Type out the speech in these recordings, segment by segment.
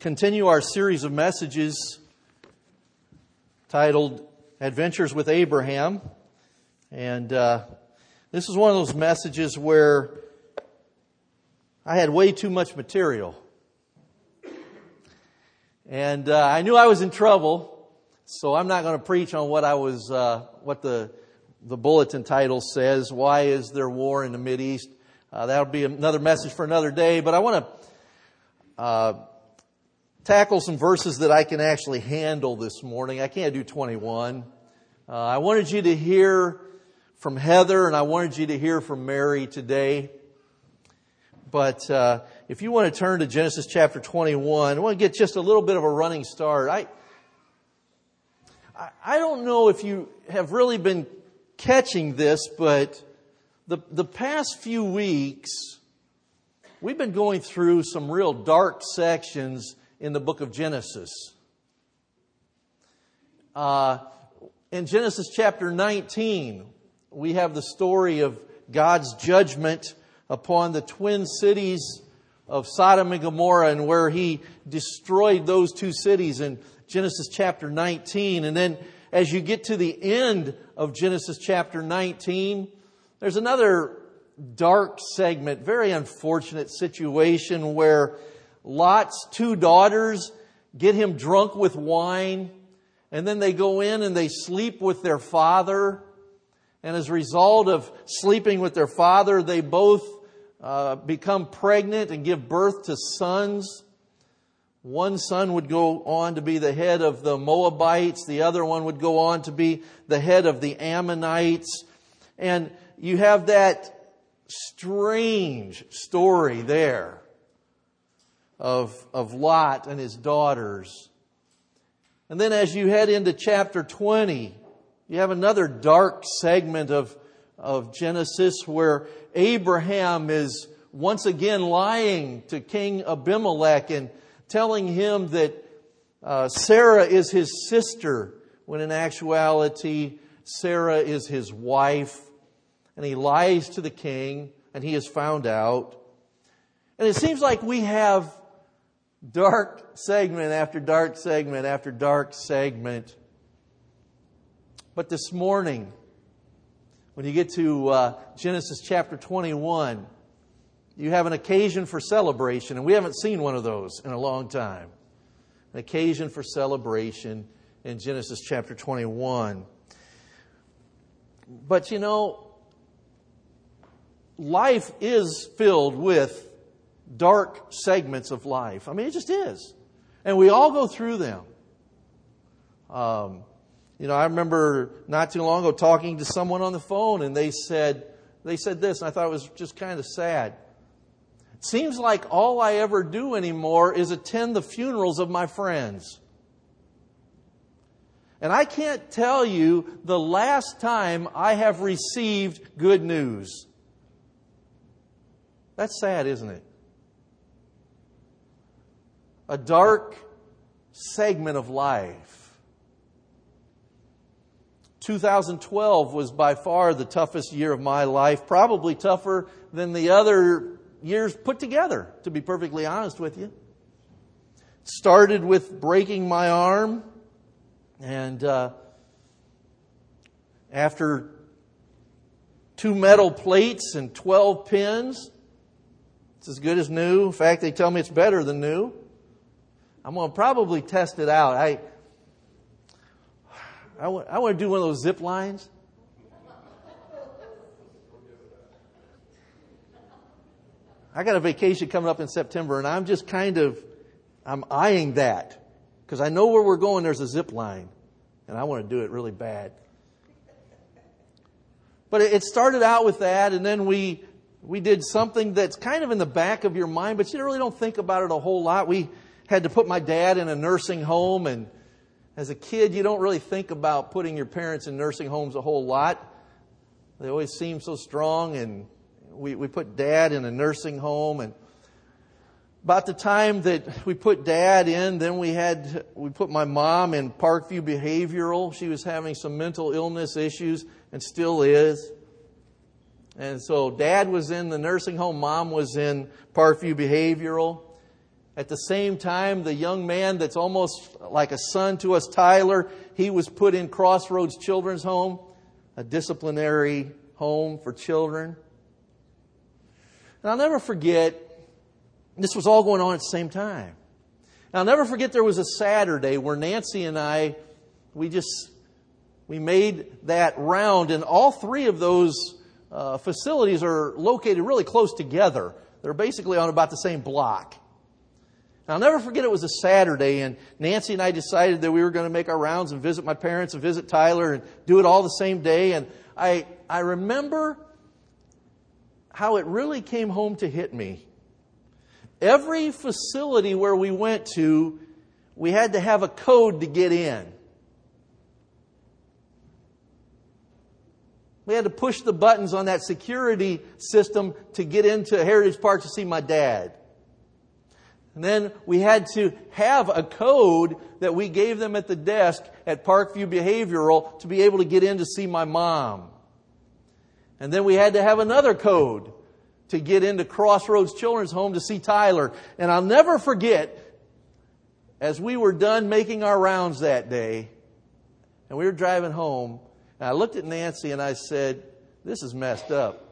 continue our series of messages titled Adventures with Abraham. And uh, this is one of those messages where I had way too much material. And uh, I knew I was in trouble, so I'm not going to preach on what I was, uh, what the the bulletin title says. Why is there war in the Mid East? Uh, that'll be another message for another day. But I want to uh, tackle some verses that I can actually handle this morning. I can't do 21. Uh, I wanted you to hear from Heather, and I wanted you to hear from Mary today. But uh, if you want to turn to Genesis chapter 21, I want to get just a little bit of a running start. I, I don't know if you have really been catching this, but the, the past few weeks, we've been going through some real dark sections in the book of Genesis. Uh, in Genesis chapter 19, we have the story of God's judgment upon the twin cities of Sodom and Gomorrah and where he destroyed those two cities in Genesis chapter 19. And then as you get to the end of Genesis chapter 19, there's another dark segment, very unfortunate situation where Lot's two daughters get him drunk with wine, and then they go in and they sleep with their father. And as a result of sleeping with their father, they both uh, become pregnant and give birth to sons. One son would go on to be the head of the Moabites, the other one would go on to be the head of the Ammonites. And you have that strange story there of, of Lot and his daughters. And then as you head into chapter 20, you have another dark segment of, of Genesis where Abraham is once again lying to King Abimelech and telling him that uh, Sarah is his sister, when in actuality, Sarah is his wife. And he lies to the king, and he is found out. And it seems like we have dark segment after dark segment after dark segment. But this morning, when you get to uh, Genesis chapter 21, you have an occasion for celebration, and we haven't seen one of those in a long time. An occasion for celebration in Genesis chapter 21. But you know, life is filled with dark segments of life. I mean, it just is. And we all go through them. Um, you know, I remember not too long ago talking to someone on the phone and they said, they said this, and I thought it was just kind of sad. It seems like all I ever do anymore is attend the funerals of my friends. And I can't tell you the last time I have received good news. That's sad, isn't it? A dark segment of life. 2012 was by far the toughest year of my life, probably tougher than the other years put together, to be perfectly honest with you. Started with breaking my arm, and uh, after two metal plates and 12 pins, it's as good as new. In fact, they tell me it's better than new. I'm going to probably test it out. I, I, w- I want to do one of those zip lines. I got a vacation coming up in September, and I'm just kind of, I'm eyeing that because I know where we're going. There's a zip line, and I want to do it really bad. But it started out with that, and then we we did something that's kind of in the back of your mind, but you really don't think about it a whole lot. We had to put my dad in a nursing home. And as a kid, you don't really think about putting your parents in nursing homes a whole lot. They always seem so strong. And we, we put dad in a nursing home. And about the time that we put dad in, then we had, we put my mom in Parkview Behavioral. She was having some mental illness issues and still is. And so dad was in the nursing home, mom was in Parkview Behavioral. At the same time, the young man that's almost like a son to us, Tyler, he was put in Crossroads Children's Home, a disciplinary home for children. And I'll never forget, this was all going on at the same time. And I'll never forget there was a Saturday where Nancy and I, we just, we made that round, and all three of those uh, facilities are located really close together. They're basically on about the same block. I'll never forget it was a Saturday, and Nancy and I decided that we were going to make our rounds and visit my parents and visit Tyler and do it all the same day. And I, I remember how it really came home to hit me. Every facility where we went to, we had to have a code to get in. We had to push the buttons on that security system to get into Heritage Park to see my dad. And then we had to have a code that we gave them at the desk at Parkview Behavioral to be able to get in to see my mom. And then we had to have another code to get into Crossroads Children's Home to see Tyler. And I'll never forget, as we were done making our rounds that day, and we were driving home, and I looked at Nancy and I said, This is messed up.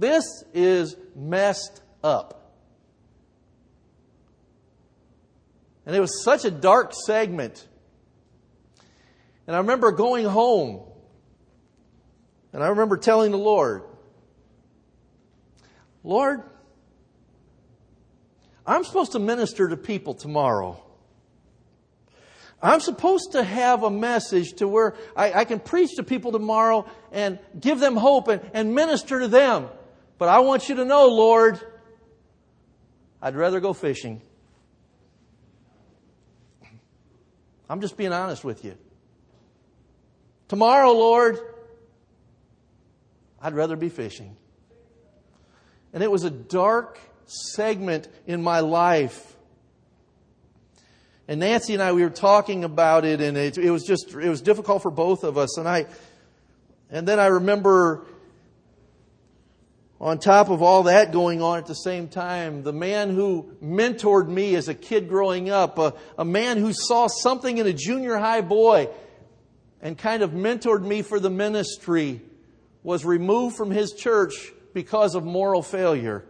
This is messed up. And it was such a dark segment. And I remember going home and I remember telling the Lord, Lord, I'm supposed to minister to people tomorrow. I'm supposed to have a message to where I, I, can preach to people tomorrow and give them hope and, and minister to them. But I want you to know, Lord, I'd rather go fishing. I'm just being honest with you. Tomorrow, Lord, I'd rather be fishing. And it was a dark segment in my life. And Nancy and I, we were talking about it, and it, it was just, it was difficult for both of us. And I, and then I remember, on top of all that going on at the same time, the man who mentored me as a kid growing up, a, a man who saw something in a junior high boy and kind of mentored me for the ministry, was removed from his church because of moral failure.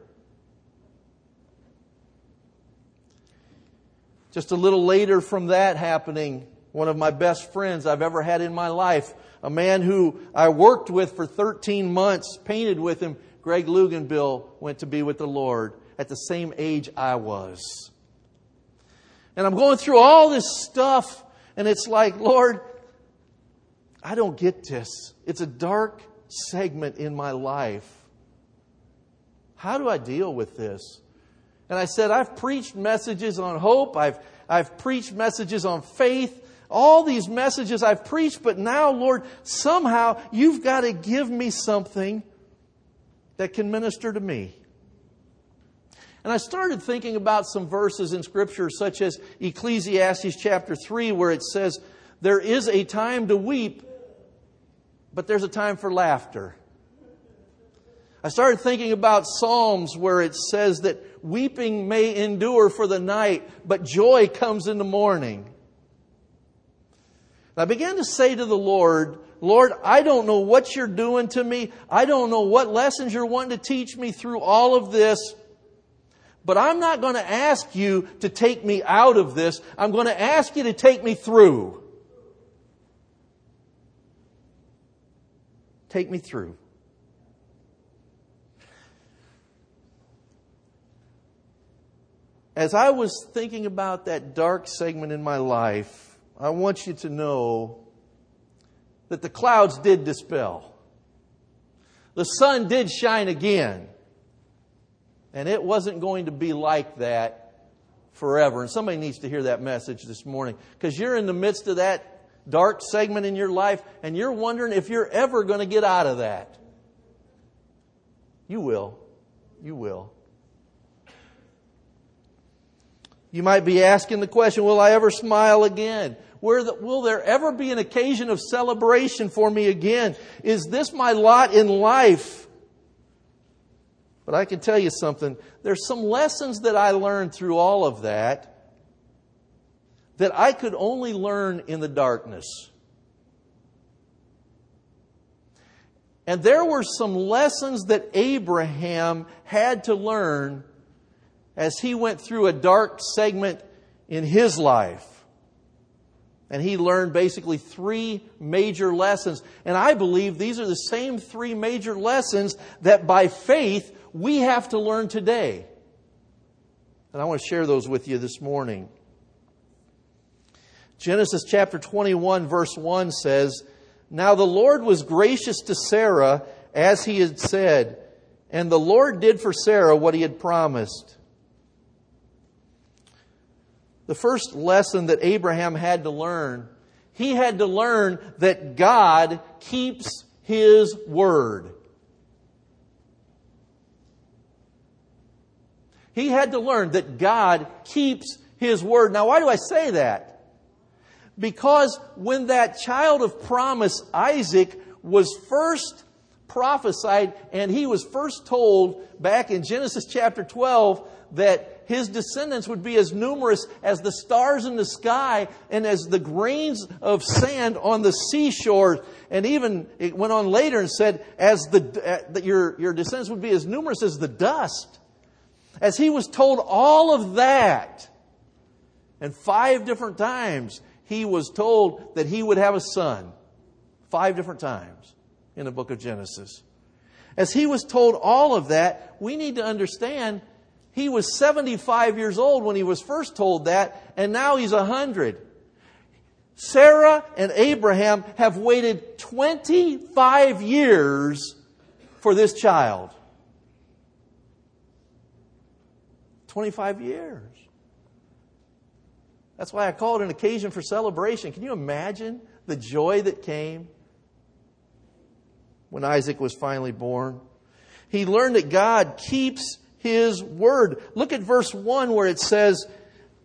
Just a little later from that happening, one of my best friends I've ever had in my life, a man who I worked with for 13 months, painted with him, Greg Luganbill, went to be with the Lord at the same age I was. And I'm going through all this stuff, and it's like, Lord, I don't get this. It's a dark segment in my life. How do I deal with this? And I said, I've preached messages on hope. I've, I've preached messages on faith. All these messages I've preached, but now, Lord, somehow you've got to give me something that can minister to me. And I started thinking about some verses in Scripture, such as Ecclesiastes chapter 3, where it says, There is a time to weep but there's a time for laughter. I started thinking about Psalms where it says that weeping may endure for the night, but joy comes in the morning. And I began to say to the Lord, Lord, I don't know what you're doing to me. I don't know what lessons you're wanting to teach me through all of this. But I'm not going to ask you to take me out of this. I'm going to ask you to take me through. Take me through. As I was thinking about that dark segment in my life, I want you to know that the clouds did dispel. The sun did shine again. And it wasn't going to be like that forever. And somebody needs to hear that message this morning because you're in the midst of that dark segment in your life and you're wondering if you're ever going to get out of that. You will. You will. You might be asking the question, will I ever smile again? The, will there ever be an occasion of celebration for me again? Is this my lot in life? But I can tell you something. There's some lessons that I learned through all of that that I could only learn in the darkness. And there were some lessons that Abraham had to learn as he went through a dark segment in his life. And he learned basically three major lessons. And I believe these are the same three major lessons that by faith we have to learn today. And I want to share those with you this morning. Genesis chapter 21, verse 1 says, Now the Lord was gracious to Sarah as he had said, and the Lord did for Sarah what he had promised. The first lesson that Abraham had to learn, he had to learn that God keeps his word. He had to learn that God keeps his word. Now, why do I say that? Because when that child of promise, Isaac, was first prophesied and he was first told back in Genesis chapter 12 that his descendants would be as numerous as the stars in the sky and as the grains of sand on the seashore. And even it went on later and said, as the, uh, your, your descendants would be as numerous as the dust. As he was told all of that, and five different times he was told that he would have a son. Five different times in the book of Genesis. As he was told all of that, we need to understand he was 75 years old when he was first told that, and now he's 100. Sarah and Abraham have waited 25 years for this child. 25 years. That's why I call it an occasion for celebration. Can you imagine the joy that came when Isaac was finally born? He learned that God keeps his word. Look at verse 1 where it says,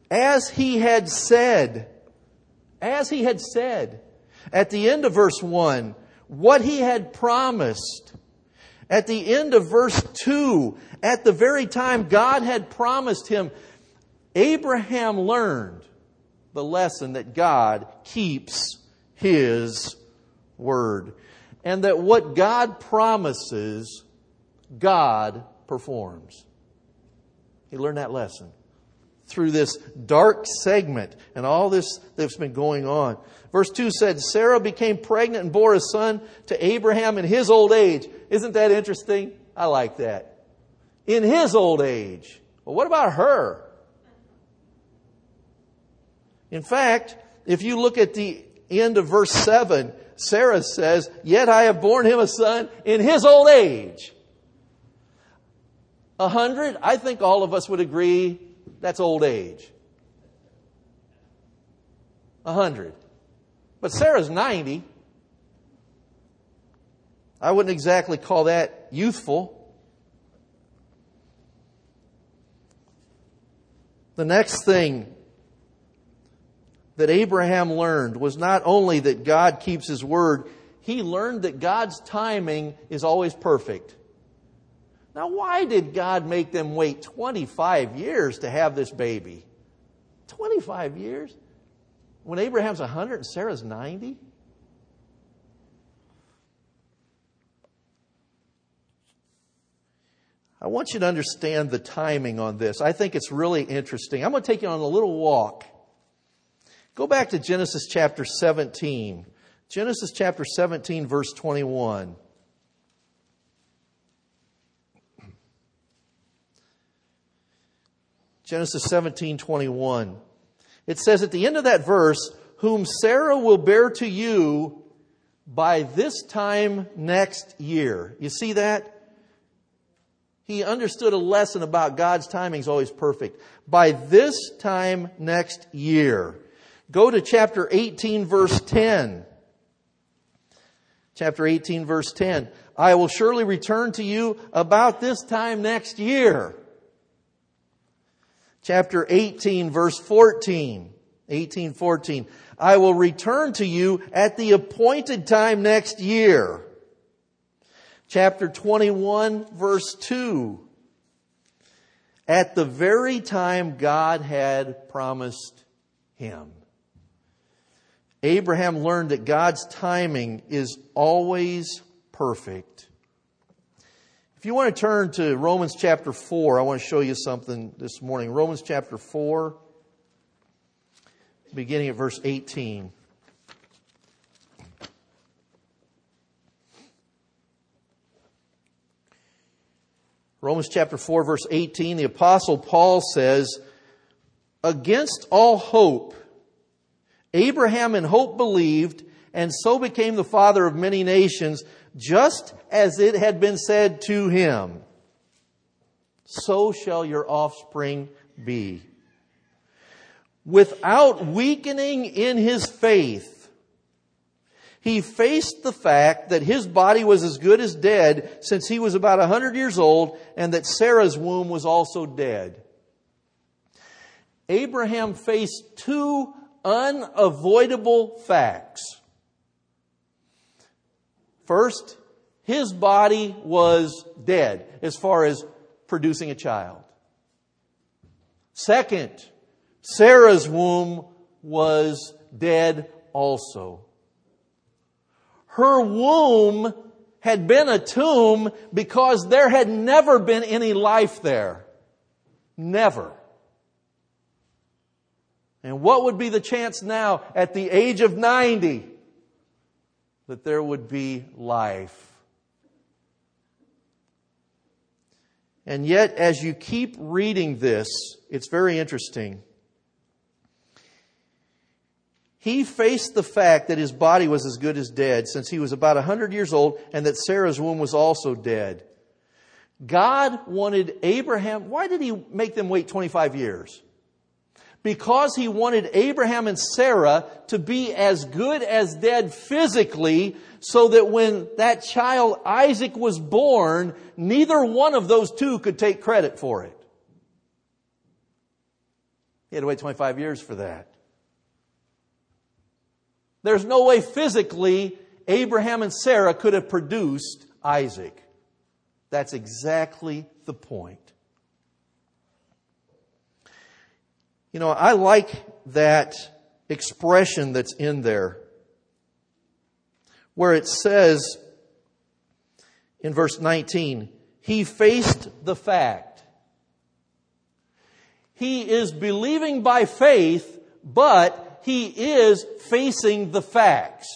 as he had said, as he had said. At the end of verse 1, what he had promised. At the end of verse 2, at the very time God had promised him, Abraham learned the lesson that God keeps his word. And that what God promises, God performs. He learned that lesson through this dark segment and all this that's been going on. Verse 2 said, Sarah became pregnant and bore a son to Abraham in his old age. Isn't that interesting? I like that. In his old age. Well, what about her? In fact, if you look at the end of verse 7, Sarah says, Yet I have borne him a son in his old age. A hundred, I think all of us would agree that's old age. A hundred. But Sarah's 90. I wouldn't exactly call that youthful. The next thing that Abraham learned was not only that God keeps his word, he learned that God's timing is always perfect. Now, why did God make them wait 25 years to have this baby? 25 years? When Abraham's 100 and Sarah's 90? I want you to understand the timing on this. I think it's really interesting. I'm going to take you on a little walk. Go back to Genesis chapter 17. Genesis chapter 17, verse 21. Genesis 17, 21. It says at the end of that verse, whom Sarah will bear to you by this time next year. You see that? He understood a lesson about God's timing is always perfect. By this time next year. Go to chapter 18 verse 10. Chapter 18 verse 10. I will surely return to you about this time next year chapter 18 verse 14. 18, 14. I will return to you at the appointed time next year. Chapter 21 verse 2. at the very time God had promised him. Abraham learned that God's timing is always perfect. If you want to turn to Romans chapter 4, I want to show you something this morning. Romans chapter 4, beginning at verse 18. Romans chapter 4 verse 18, the apostle Paul says, against all hope, Abraham in hope believed and so became the father of many nations, just as it had been said to him, so shall your offspring be. Without weakening in his faith, he faced the fact that his body was as good as dead since he was about a 100 years old and that Sarah's womb was also dead. Abraham faced two unavoidable facts. First, his body was dead as far as producing a child. Second, Sarah's womb was dead also. Her womb had been a tomb because there had never been any life there. Never. And what would be the chance now at the age of 90 that there would be life? And yet, as you keep reading this, it's very interesting. He faced the fact that his body was as good as dead since he was about 100 years old and that Sarah's womb was also dead. God wanted Abraham, why did he make them wait 25 years? Because he wanted Abraham and Sarah to be as good as dead physically so that when that child Isaac was born, neither one of those two could take credit for it. He had to wait 25 years for that. There's no way physically Abraham and Sarah could have produced Isaac. That's exactly the point. You know, I like that expression that's in there where it says in verse 19, he faced the fact. He is believing by faith, but he is facing the facts.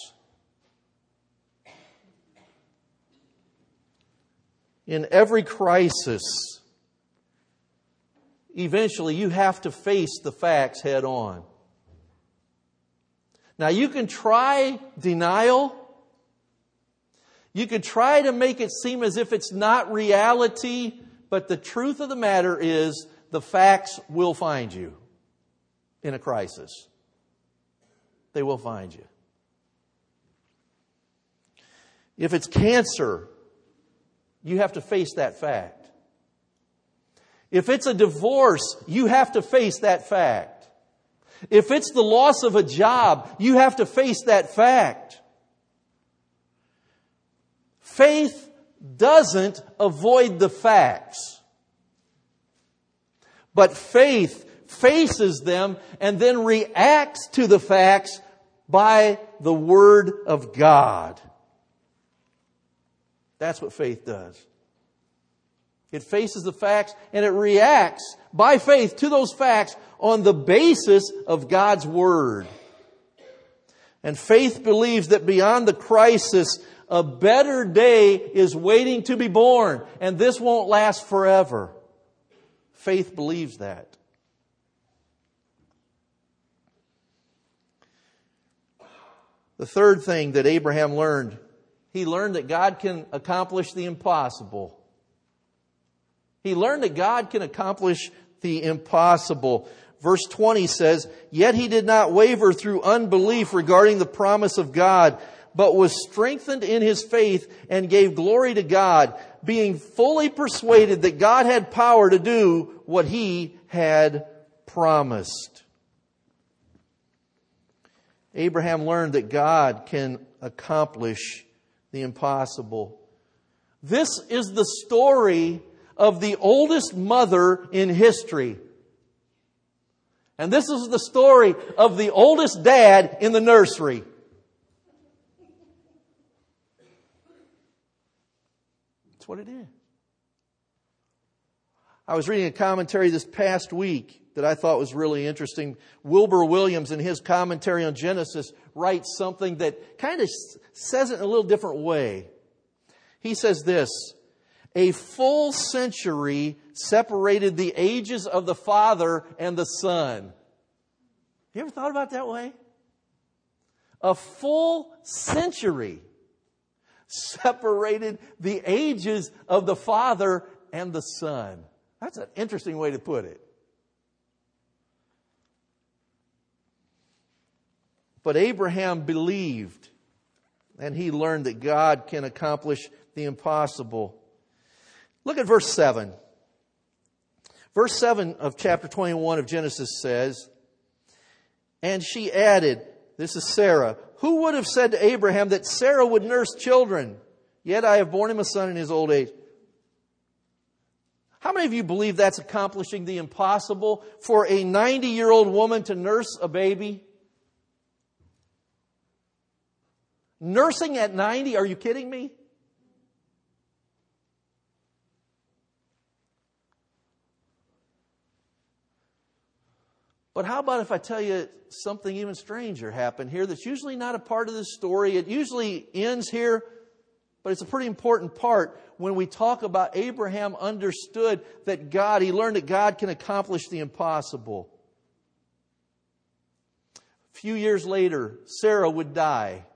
In every crisis, eventually you have to face the facts head on. Now, you can try denial. You can try to make it seem as if it's not reality, but the truth of the matter is the facts will find you in a crisis they will find you. If it's cancer, you have to face that fact. If it's a divorce, you have to face that fact. If it's the loss of a job, you have to face that fact. Faith doesn't avoid the facts. But faith faces them, and then reacts to the facts by the Word of God. That's what faith does. It faces the facts and it reacts by faith to those facts on the basis of God's Word. And faith believes that beyond the crisis, a better day is waiting to be born, and this won't last forever. Faith believes that. The third thing that Abraham learned, he learned that God can accomplish the impossible. He learned that God can accomplish the impossible. Verse 20 says, Yet he did not waver through unbelief regarding the promise of God, but was strengthened in his faith and gave glory to God, being fully persuaded that God had power to do what he had promised. Abraham learned that God can accomplish the impossible. This is the story of the oldest mother in history. And this is the story of the oldest dad in the nursery. That's what it is. I was reading a commentary this past week that I thought was really interesting. Wilbur Williams, in his commentary on Genesis, writes something that kind of says it in a little different way. He says this A full century separated the ages of the Father and the Son. You ever thought about that way? A full century separated the ages of the Father and the Son. That's an interesting way to put it. But Abraham believed, and he learned that God can accomplish the impossible. Look at verse 7. Verse 7 of chapter 21 of Genesis says, And she added, This is Sarah, who would have said to Abraham that Sarah would nurse children? Yet I have borne him a son in his old age. How many of you believe that's accomplishing the impossible for a 90 year old woman to nurse a baby? Nursing at 90? Are you kidding me? But how about if I tell you something even stranger happened here that's usually not a part of this story? It usually ends here, but it's a pretty important part when we talk about Abraham understood that God, he learned that God can accomplish the impossible. A few years later, Sarah would die.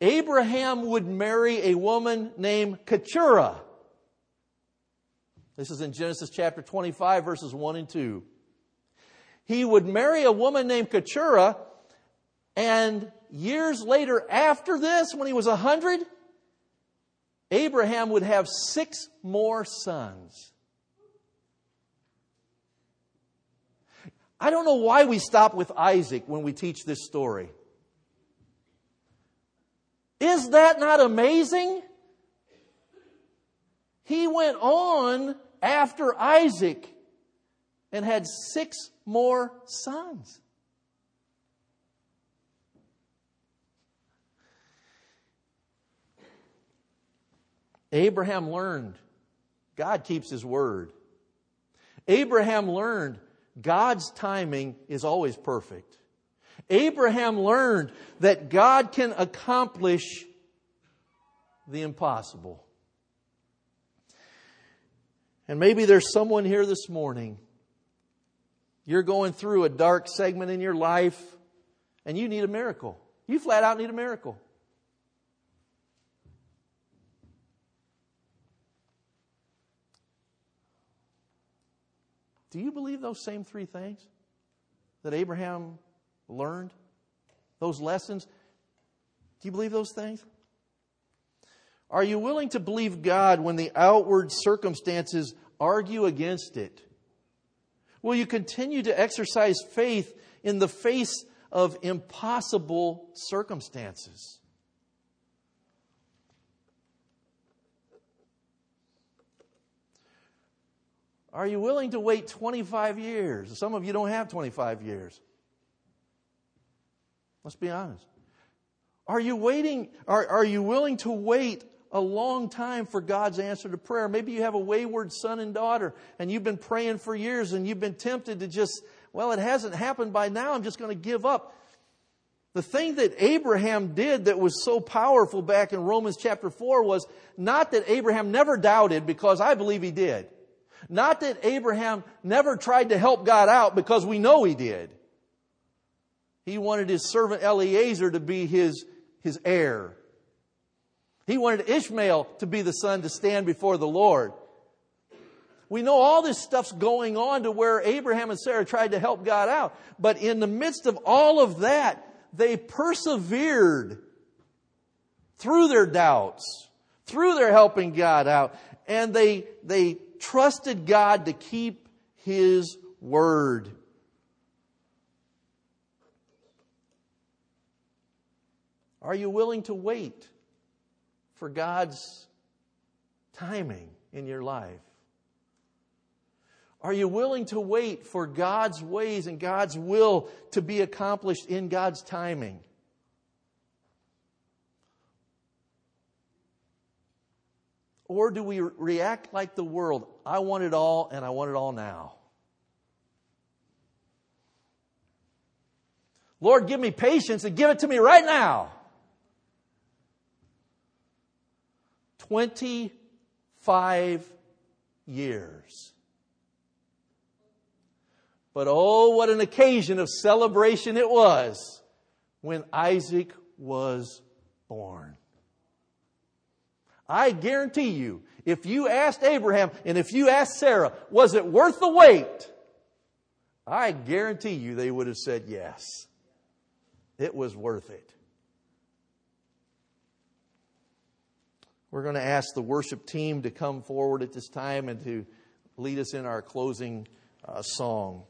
Abraham would marry a woman named Keturah. This is in Genesis chapter 25, verses 1 and 2. He would marry a woman named Keturah, and years later, after this, when he was 100, Abraham would have six more sons. I don't know why we stop with Isaac when we teach this story. Is that not amazing? He went on after Isaac and had six more sons. Abraham learned God keeps his word. Abraham learned God's timing is always perfect. Abraham learned that God can accomplish the impossible. And maybe there's someone here this morning. You're going through a dark segment in your life and you need a miracle. You flat out need a miracle. Do you believe those same three things that Abraham learned? Those lessons? Do you believe those things? Are you willing to believe God when the outward circumstances argue against it? Will you continue to exercise faith in the face of impossible circumstances? Are you willing to wait 25 years? Some of you don't have 25 years. Let's be honest. Are you waiting? Are, are you willing to wait a long time for God's answer to prayer? Maybe you have a wayward son and daughter and you've been praying for years and you've been tempted to just, well, it hasn't happened by now. I'm just going to give up. The thing that Abraham did that was so powerful back in Romans chapter 4 was not that Abraham never doubted because I believe he did. Not that Abraham never tried to help God out because we know he did. He wanted his servant Eliezer to be his, his heir. He wanted Ishmael to be the son to stand before the Lord. We know all this stuff's going on to where Abraham and Sarah tried to help God out. But in the midst of all of that, they persevered through their doubts, through their helping God out, and they, they trusted God to keep His word. Are you willing to wait for God's timing in your life? Are you willing to wait for God's ways and God's will to be accomplished in God's timing? Or do we react like the world? I want it all and I want it all now. Lord, give me patience and give it to me right now. 25 years. But oh, what an occasion of celebration it was when Isaac was born. I guarantee you, if you asked Abraham and if you asked Sarah, was it worth the wait? I guarantee you they would have said yes. It was worth it. We're going to ask the worship team to come forward at this time and to lead us in our closing uh, song.